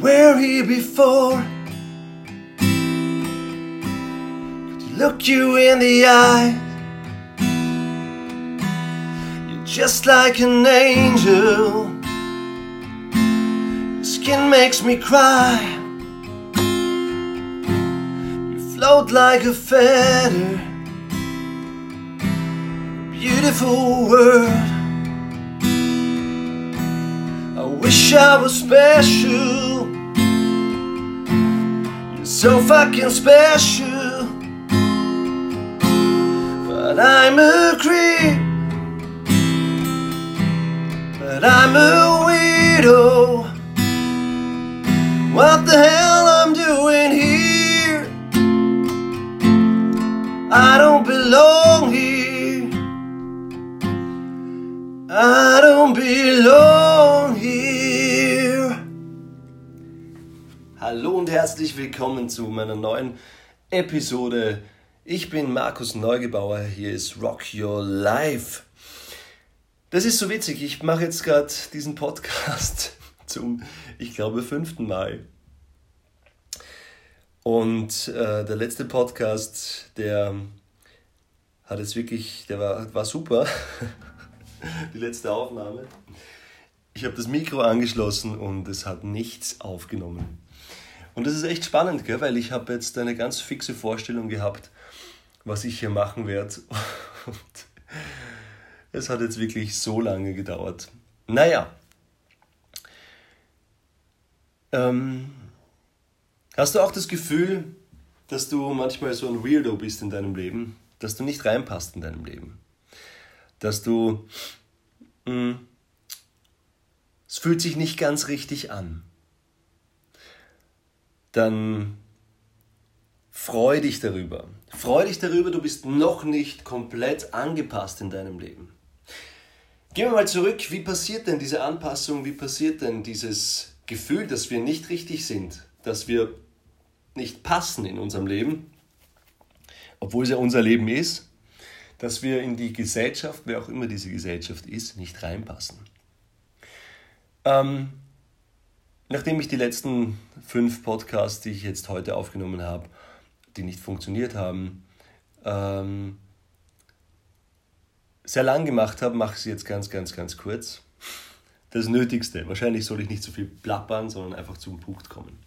were here before. Could look you in the eye. You're just like an angel. Your skin makes me cry. You float like a feather. Beautiful word. I wish I was special. So fucking special. But I'm a creep. But I'm a weirdo. What the hell willkommen zu meiner neuen Episode. Ich bin Markus Neugebauer, hier ist Rock Your Life. Das ist so witzig, ich mache jetzt gerade diesen Podcast zum, ich glaube, fünften Mal. Und äh, der letzte Podcast, der hat es wirklich, der war, war super. Die letzte Aufnahme. Ich habe das Mikro angeschlossen und es hat nichts aufgenommen. Und das ist echt spannend, gell? weil ich habe jetzt eine ganz fixe Vorstellung gehabt, was ich hier machen werde. Und es hat jetzt wirklich so lange gedauert. Naja. Ähm, hast du auch das Gefühl, dass du manchmal so ein Weirdo bist in deinem Leben? Dass du nicht reinpasst in deinem Leben? Dass du... Mh, es fühlt sich nicht ganz richtig an. Dann freu dich darüber. Freu dich darüber, du bist noch nicht komplett angepasst in deinem Leben. Gehen wir mal zurück, wie passiert denn diese Anpassung, wie passiert denn dieses Gefühl, dass wir nicht richtig sind, dass wir nicht passen in unserem Leben, obwohl es ja unser Leben ist, dass wir in die Gesellschaft, wer auch immer diese Gesellschaft ist, nicht reinpassen. Ähm, nachdem ich die letzten fünf Podcasts, die ich jetzt heute aufgenommen habe, die nicht funktioniert haben, ähm, sehr lang gemacht habe, mache ich sie jetzt ganz, ganz, ganz kurz. Das Nötigste. Wahrscheinlich soll ich nicht so viel plappern, sondern einfach zum Punkt kommen.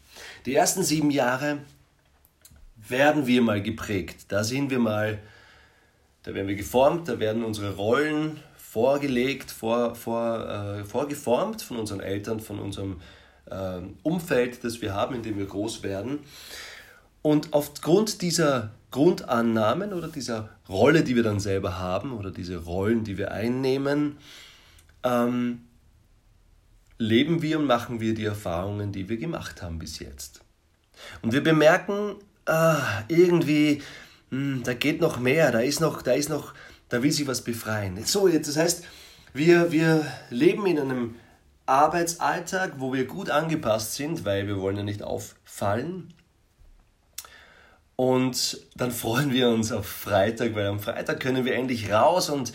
Die ersten sieben Jahre werden wir mal geprägt. Da sehen wir mal, da werden wir geformt, da werden unsere Rollen vorgelegt, vor, vor, äh, vorgeformt von unseren Eltern, von unserem äh, Umfeld, das wir haben, in dem wir groß werden. Und aufgrund dieser Grundannahmen oder dieser Rolle, die wir dann selber haben, oder diese Rollen, die wir einnehmen, ähm, leben wir und machen wir die Erfahrungen, die wir gemacht haben bis jetzt. Und wir bemerken, ah, irgendwie, mh, hm, da geht noch mehr, da ist noch, da ist noch, da will sich was befreien. So, jetzt, das heißt, wir, wir leben in einem Arbeitsalltag, wo wir gut angepasst sind, weil wir wollen ja nicht auffallen. Und dann freuen wir uns auf Freitag, weil am Freitag können wir endlich raus und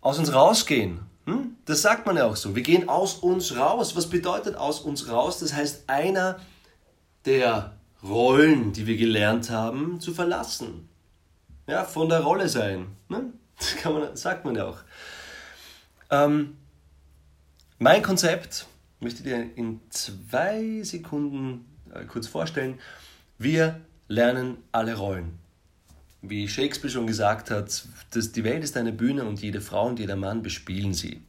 aus uns rausgehen. Hm? Das sagt man ja auch so. Wir gehen aus uns raus. Was bedeutet aus uns raus? Das heißt, einer der Rollen, die wir gelernt haben, zu verlassen. Ja, von der Rolle sein. Ne? Das man, sagt man ja auch. Ähm, mein Konzept möchte ich dir in zwei Sekunden äh, kurz vorstellen. Wir lernen alle Rollen. Wie Shakespeare schon gesagt hat, dass die Welt ist eine Bühne und jede Frau und jeder Mann bespielen sie.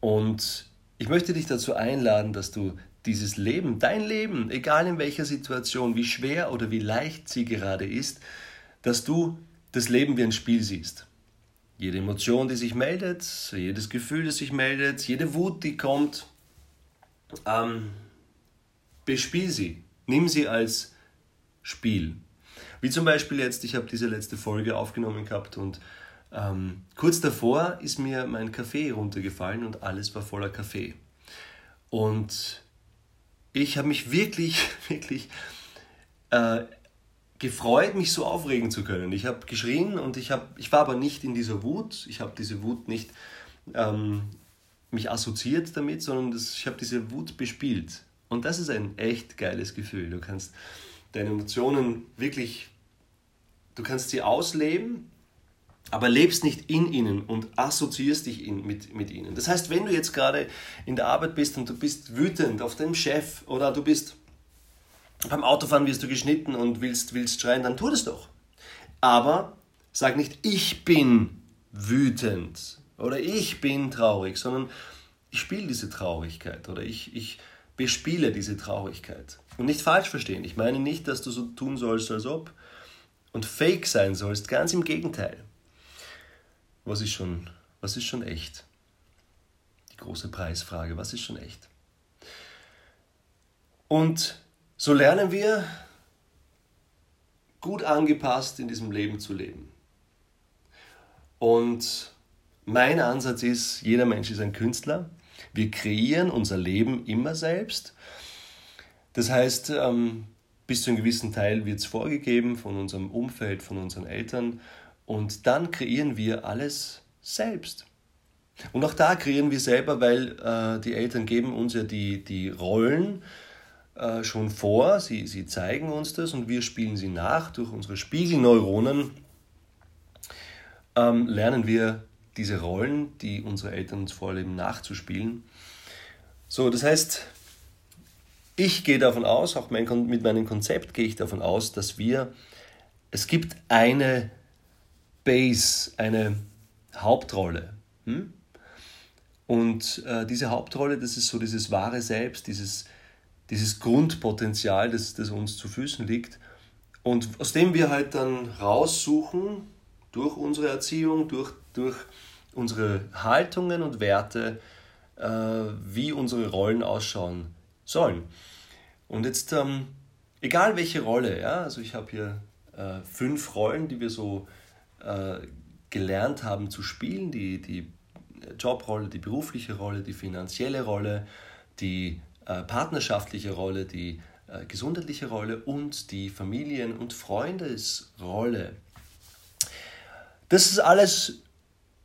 Und ich möchte dich dazu einladen, dass du dieses Leben, dein Leben, egal in welcher Situation, wie schwer oder wie leicht sie gerade ist, dass du das Leben wie ein Spiel siehst. Jede Emotion, die sich meldet, jedes Gefühl, das sich meldet, jede Wut, die kommt, ähm, bespiel sie. Nimm sie als Spiel. Wie zum Beispiel jetzt, ich habe diese letzte Folge aufgenommen gehabt und ähm, kurz davor ist mir mein Kaffee runtergefallen und alles war voller Kaffee. Und ich habe mich wirklich, wirklich äh, gefreut, mich so aufregen zu können. Ich habe geschrien und ich, hab, ich war aber nicht in dieser Wut. Ich habe diese Wut nicht ähm, mich assoziiert damit, sondern das, ich habe diese Wut bespielt. Und das ist ein echt geiles Gefühl. Du kannst deine Emotionen wirklich, du kannst sie ausleben, aber lebst nicht in ihnen und assoziierst dich in, mit, mit ihnen. Das heißt, wenn du jetzt gerade in der Arbeit bist und du bist wütend auf deinen Chef oder du bist beim Autofahren wirst du geschnitten und willst, willst schreien, dann tu das doch. Aber sag nicht, ich bin wütend oder ich bin traurig, sondern ich spiele diese Traurigkeit oder ich, ich bespiele diese Traurigkeit. Und nicht falsch verstehen, ich meine nicht, dass du so tun sollst, als ob und fake sein sollst, ganz im Gegenteil. Was ist schon, was ist schon echt? Die große Preisfrage, was ist schon echt? Und so lernen wir gut angepasst in diesem Leben zu leben. Und mein Ansatz ist, jeder Mensch ist ein Künstler. Wir kreieren unser Leben immer selbst. Das heißt, ähm, bis zu einem gewissen Teil wird es vorgegeben von unserem Umfeld, von unseren Eltern. Und dann kreieren wir alles selbst. Und auch da kreieren wir selber, weil äh, die Eltern geben uns ja die, die Rollen äh, schon vor, sie, sie zeigen uns das und wir spielen sie nach. Durch unsere Spiegelneuronen ähm, lernen wir diese Rollen, die unsere Eltern uns vorleben, nachzuspielen. So, das heißt, ich gehe davon aus, auch mein, mit meinem Konzept gehe ich davon aus, dass wir, es gibt eine Base, eine Hauptrolle. Hm? Und äh, diese Hauptrolle, das ist so dieses wahre Selbst, dieses, dieses Grundpotenzial, das, das uns zu Füßen liegt. Und aus dem wir halt dann raussuchen, durch unsere Erziehung, durch, durch unsere Haltungen und Werte, äh, wie unsere Rollen ausschauen sollen. Und jetzt, ähm, egal welche Rolle, ja, also ich habe hier äh, fünf Rollen, die wir so äh, gelernt haben zu spielen, die, die Jobrolle, die berufliche Rolle, die finanzielle Rolle, die partnerschaftliche Rolle, die äh, gesundheitliche Rolle und die Familien- und Freundesrolle. Das ist alles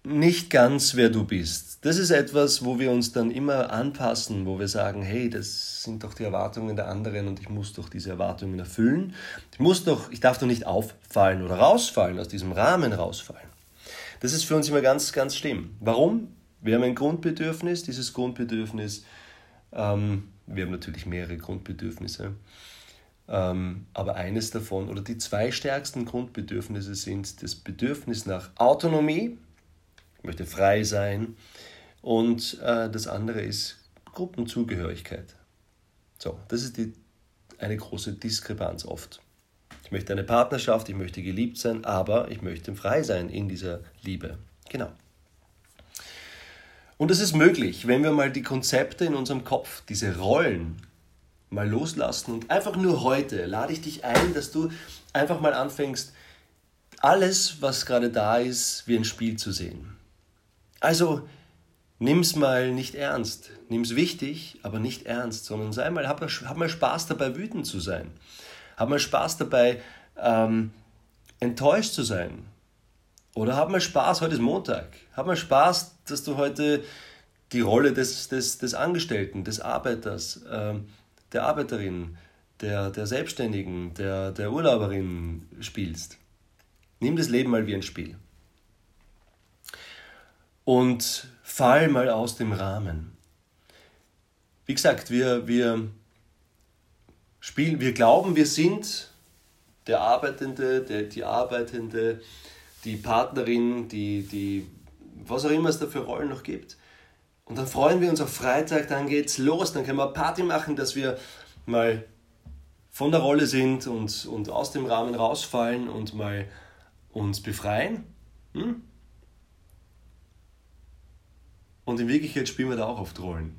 nicht ganz, wer du bist. Das ist etwas, wo wir uns dann immer anpassen, wo wir sagen, hey, das sind doch die Erwartungen der anderen und ich muss doch diese Erwartungen erfüllen. Ich muss doch, ich darf doch nicht auffallen oder rausfallen, aus diesem Rahmen rausfallen. Das ist für uns immer ganz, ganz schlimm. Warum? Wir haben ein Grundbedürfnis, dieses Grundbedürfnis, ähm, wir haben natürlich mehrere Grundbedürfnisse, ähm, aber eines davon oder die zwei stärksten Grundbedürfnisse sind das Bedürfnis nach Autonomie, ich möchte frei sein, und äh, das andere ist Gruppenzugehörigkeit. So, das ist die, eine große Diskrepanz oft. Ich möchte eine Partnerschaft, ich möchte geliebt sein, aber ich möchte frei sein in dieser Liebe. Genau. Und es ist möglich, wenn wir mal die Konzepte in unserem Kopf, diese Rollen mal loslassen und einfach nur heute lade ich dich ein, dass du einfach mal anfängst, alles, was gerade da ist, wie ein Spiel zu sehen. Also nimm's mal nicht ernst. Nimm's wichtig, aber nicht ernst, sondern sei mal, hab mal, hab mal Spaß dabei, wütend zu sein. Hab mal Spaß dabei, ähm, enttäuscht zu sein. Oder hab mal Spaß, heute ist Montag. Hab mal Spaß, dass du heute die Rolle des, des, des Angestellten, des Arbeiters, ähm, der Arbeiterin, der, der Selbstständigen, der, der Urlauberin spielst. Nimm das Leben mal wie ein Spiel. Und fall mal aus dem Rahmen. Wie gesagt, wir, wir spielen, wir glauben, wir sind der Arbeitende, der, die Arbeitende, die Partnerin, die, die, was auch immer es da für Rollen noch gibt. Und dann freuen wir uns auf Freitag, dann geht's los, dann können wir Party machen, dass wir mal von der Rolle sind und, und aus dem Rahmen rausfallen und mal uns befreien. Hm? Und in Wirklichkeit spielen wir da auch oft Rollen.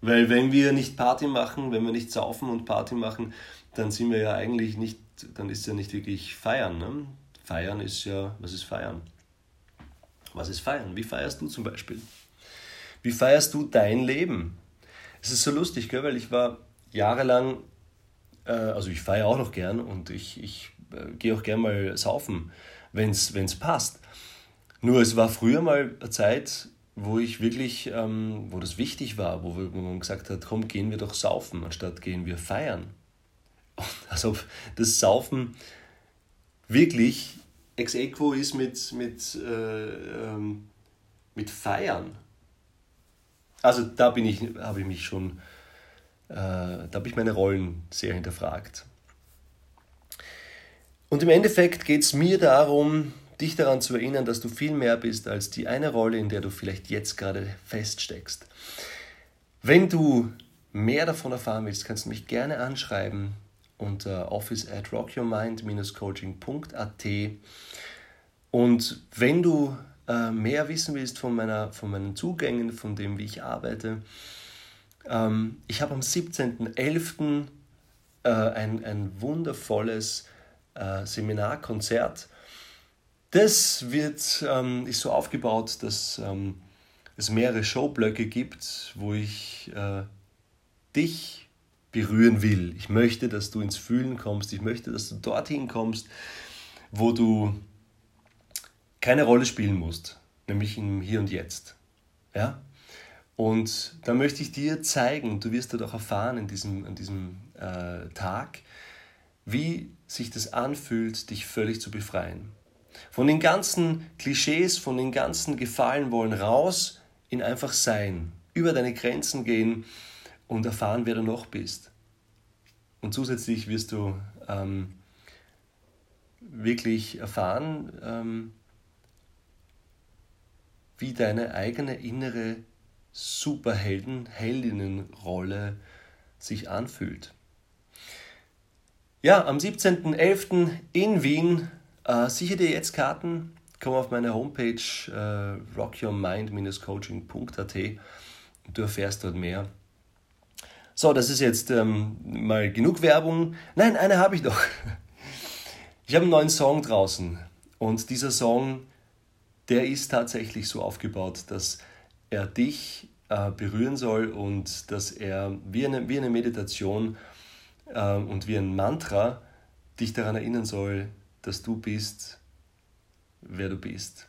Weil wenn wir nicht Party machen, wenn wir nicht saufen und Party machen, dann sind wir ja eigentlich nicht, dann ist ja nicht wirklich feiern. Ne? Feiern ist ja, was ist feiern? Was ist feiern? Wie feierst du zum Beispiel? Wie feierst du dein Leben? Es ist so lustig, gell? weil ich war jahrelang, äh, also ich feiere auch noch gern und ich, ich äh, gehe auch gern mal saufen, wenn es passt. Nur es war früher mal eine Zeit, wo ich wirklich, ähm, wo das wichtig war, wo, man gesagt hat, komm, gehen wir doch saufen, anstatt gehen wir feiern. Also das Saufen wirklich ex equo ist mit, mit, äh, ähm, mit Feiern. Also da bin ich, habe ich mich schon, äh, da habe ich meine Rollen sehr hinterfragt. Und im Endeffekt geht es mir darum, dich daran zu erinnern, dass du viel mehr bist als die eine Rolle, in der du vielleicht jetzt gerade feststeckst. Wenn du mehr davon erfahren willst, kannst du mich gerne anschreiben unter office at rockyourmind-coaching.at und wenn du äh, mehr wissen willst von, meiner, von meinen Zugängen, von dem, wie ich arbeite, ähm, ich habe am 17.11. Äh, ein, ein wundervolles äh, Seminarkonzert das wird, ähm, ist so aufgebaut, dass ähm, es mehrere Showblöcke gibt, wo ich äh, dich berühren will. Ich möchte, dass du ins Fühlen kommst. Ich möchte, dass du dorthin kommst, wo du keine Rolle spielen musst, nämlich im Hier und Jetzt. Ja? Und da möchte ich dir zeigen, du wirst dort auch erfahren in diesem, an diesem äh, Tag, wie sich das anfühlt, dich völlig zu befreien. Von den ganzen Klischees, von den ganzen Gefallen wollen raus in einfach sein, über deine Grenzen gehen und erfahren, wer du noch bist. Und zusätzlich wirst du ähm, wirklich erfahren, ähm, wie deine eigene innere Superhelden, Heldinnenrolle sich anfühlt. Ja, am 17.11. in Wien äh, sichere dir jetzt Karten, komm auf meine Homepage äh, rockyourmind-coaching.at und du erfährst dort mehr. So, das ist jetzt ähm, mal genug Werbung. Nein, eine habe ich noch. Ich habe einen neuen Song draußen und dieser Song, der ist tatsächlich so aufgebaut, dass er dich äh, berühren soll und dass er wie eine, wie eine Meditation äh, und wie ein Mantra dich daran erinnern soll, dass du bist, wer du bist.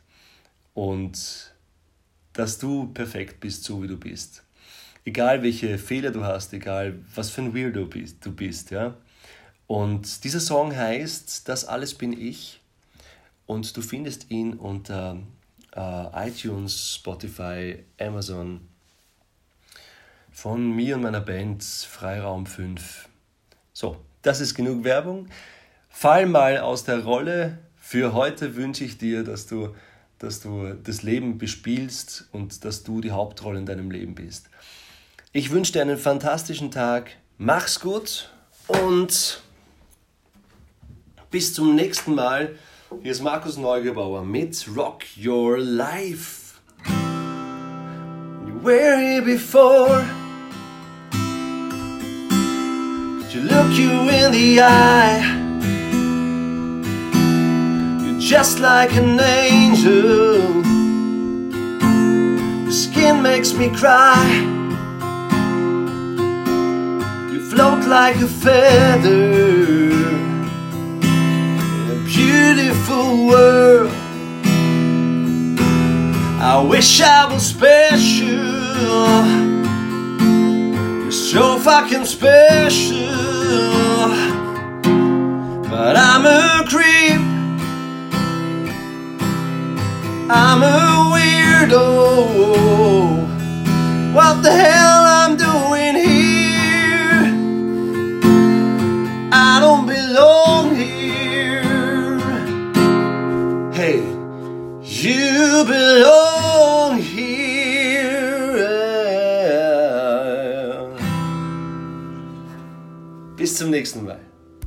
Und dass du perfekt bist, so wie du bist. Egal welche Fehler du hast, egal was für ein Weirdo bist, du bist, ja. Und dieser Song heißt Das alles bin ich. Und du findest ihn unter äh, iTunes, Spotify, Amazon von mir und meiner Band Freiraum 5. So, das ist genug Werbung. Fall mal aus der Rolle. Für heute wünsche ich dir, dass du, dass du das Leben bespielst und dass du die Hauptrolle in deinem Leben bist. Ich wünsche dir einen fantastischen Tag. Mach's gut und bis zum nächsten Mal. Hier ist Markus Neugebauer mit Rock Your Life. You were here before. You look you in the eye? just like an angel. Your skin makes me cry. Float like a feather in a beautiful world. I wish I was special. You're so fucking special. But I'm a creep. I'm a weirdo. What the hell Eriksen bij.